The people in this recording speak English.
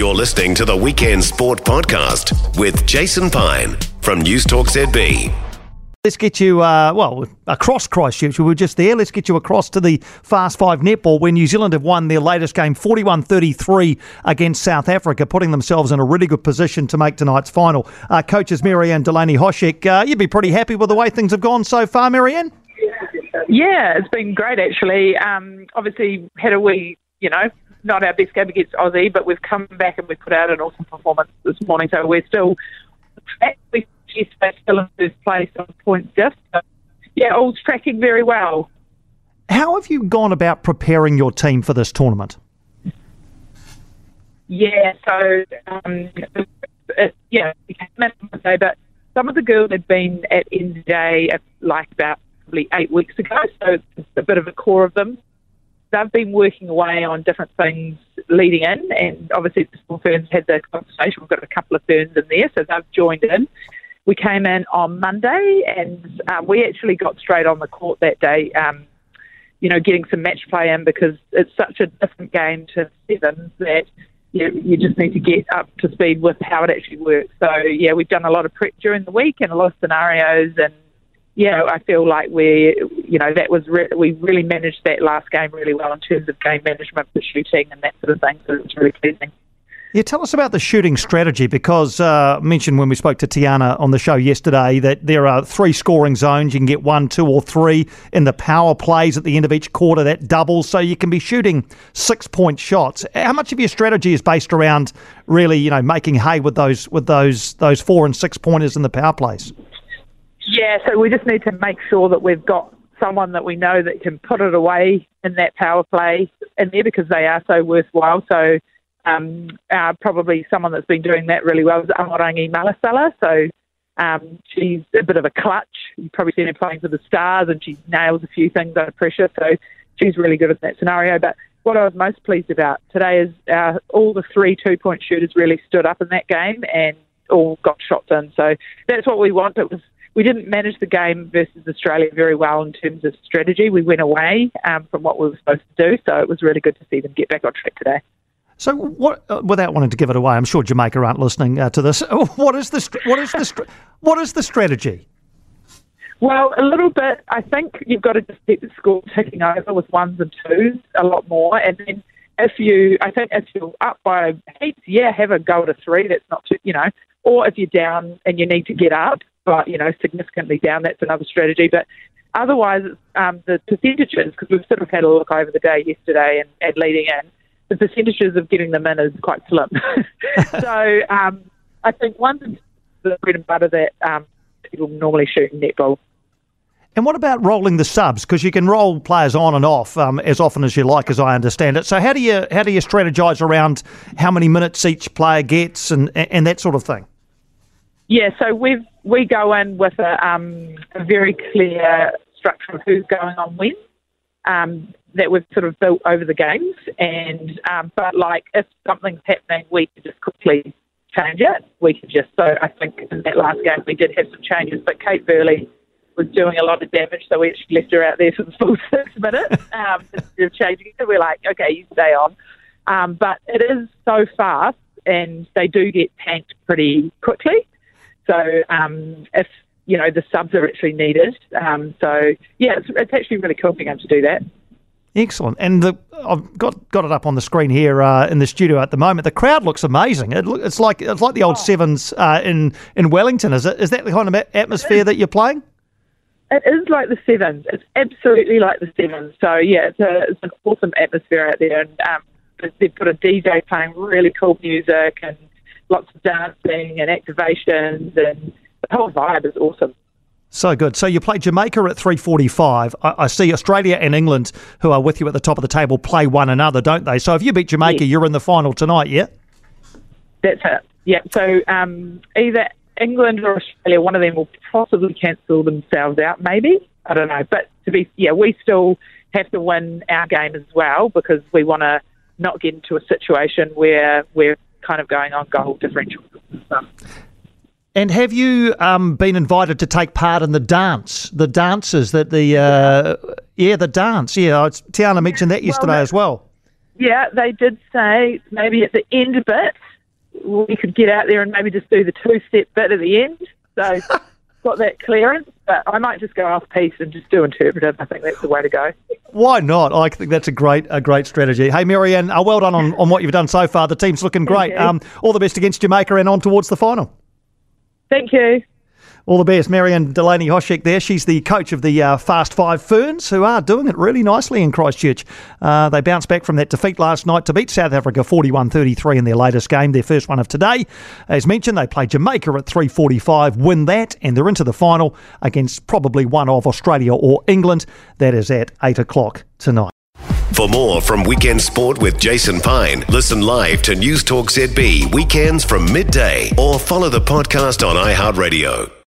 You're listening to the Weekend Sport Podcast with Jason Pine from Newstalk ZB. Let's get you, uh, well, across Christchurch. We were just there. Let's get you across to the Fast5 netball where New Zealand have won their latest game 41 33 against South Africa, putting themselves in a really good position to make tonight's final. Uh, coaches Marianne Delaney Hoshek, uh, you'd be pretty happy with the way things have gone so far, Marianne? Yeah, it's been great actually. Um, obviously, had a wee, you know, not our best game against Aussie, but we've come back and we've put out an awesome performance this morning. So we're still we're still in first place on points just. So, yeah, all's tracking very well. How have you gone about preparing your team for this tournament? Yeah, so um, it, yeah, we came in Monday, but some of the girls had been at End Day like about probably eight weeks ago, so it's a bit of a core of them they've been working away on different things leading in, and obviously the small ferns had the conversation. We've got a couple of ferns in there, so they've joined in. We came in on Monday, and um, we actually got straight on the court that day. Um, you know, getting some match play in because it's such a different game to sevens that you, you just need to get up to speed with how it actually works. So yeah, we've done a lot of prep during the week and a lot of scenarios and yeah, I feel like we, you know, that was re- we really managed that last game really well in terms of game management for shooting and that sort of thing. So it was really pleasing. Yeah, tell us about the shooting strategy because uh, mentioned when we spoke to Tiana on the show yesterday that there are three scoring zones. You can get one, two, or three in the power plays at the end of each quarter. That doubles, so you can be shooting six point shots. How much of your strategy is based around really, you know, making hay with those with those those four and six pointers in the power plays? Yeah, so we just need to make sure that we've got someone that we know that can put it away in that power play in there because they are so worthwhile. So um, uh, probably someone that's been doing that really well is Amorangi Malesala. So um, she's a bit of a clutch. You've probably seen her playing for the Stars and she nails a few things under pressure. So she's really good in that scenario. But what I was most pleased about today is uh, all the three two point shooters really stood up in that game and all got shots in. So that's what we want. It was we didn't manage the game versus Australia very well in terms of strategy. We went away um, from what we were supposed to do, so it was really good to see them get back on track today. So, what, uh, without wanting to give it away, I'm sure Jamaica aren't listening uh, to this. What is the what is the what is the strategy? Well, a little bit. I think you've got to just keep the score ticking over with ones and twos a lot more, and then if you, I think if you're up by heaps, yeah, have a go at a three. That's not too, you know, or if you're down and you need to get up, you know significantly down. That's another strategy. But otherwise, um, the percentages because we've sort of had a look over the day yesterday and, and leading in, the percentages of getting them in is quite slim. so um, I think one the bread and butter that um, people normally shoot in netball. And what about rolling the subs? Because you can roll players on and off um, as often as you like, as I understand it. So how do you how do you strategize around how many minutes each player gets and and that sort of thing? Yeah, so we we go in with a, um, a very clear structure of who's going on when. Um, that we've sort of built over the games, and um, but like if something's happening, we could just quickly change it. We could just so I think in that last game we did have some changes, but Kate Burley was doing a lot of damage, so we actually left her out there for the full six minutes um, instead of changing it. So we're like, okay, you stay on. Um, but it is so fast, and they do get tanked pretty quickly. So um, if you know the subs are actually needed, um, so yeah, it's, it's actually really cool being able to do that. Excellent, and the, I've got got it up on the screen here uh, in the studio at the moment. The crowd looks amazing. It look, it's like it's like the old oh. sevens uh, in in Wellington. Is it? Is that the kind of atmosphere that you're playing? It is like the sevens. It's absolutely like the sevens. So yeah, it's a it's an awesome atmosphere out there, and um, they've got a DJ playing really cool music and lots of dancing and activations, and the whole vibe is awesome. So good. So you play Jamaica at 3:45. I, I, see Australia and England, who are with you at the top of the table, play one another, don't they? So if you beat Jamaica, you're in the final tonight, yeah? That's it. Yeah. So um, either England or Australia, one of them will possibly cancel themselves out. Maybe I don't know. But to be, yeah, we still have to win our game as well because we want to not get into a situation where we're kind of going on goal differential and stuff. And have you um, been invited to take part in the dance, the dances that the uh, yeah the dance? Yeah, Tiana mentioned that yesterday well, as well. Yeah, they did say maybe at the end of it we could get out there and maybe just do the two step bit at the end. So got that clearance, but I might just go off piece and just do interpretive. I think that's the way to go. Why not? I think that's a great a great strategy. Hey, Marianne, uh, well done on, on what you've done so far. The team's looking great. Um, all the best against Jamaica and on towards the final. Thank you. All the best. Marianne Delaney Hoshek there. She's the coach of the uh, Fast5 Ferns, who are doing it really nicely in Christchurch. Uh, they bounced back from that defeat last night to beat South Africa 41 33 in their latest game, their first one of today. As mentioned, they play Jamaica at 3.45, win that, and they're into the final against probably one of Australia or England. That is at 8 o'clock tonight. For more from Weekend Sport with Jason Pine, listen live to Newstalk ZB weekends from midday or follow the podcast on iHeartRadio.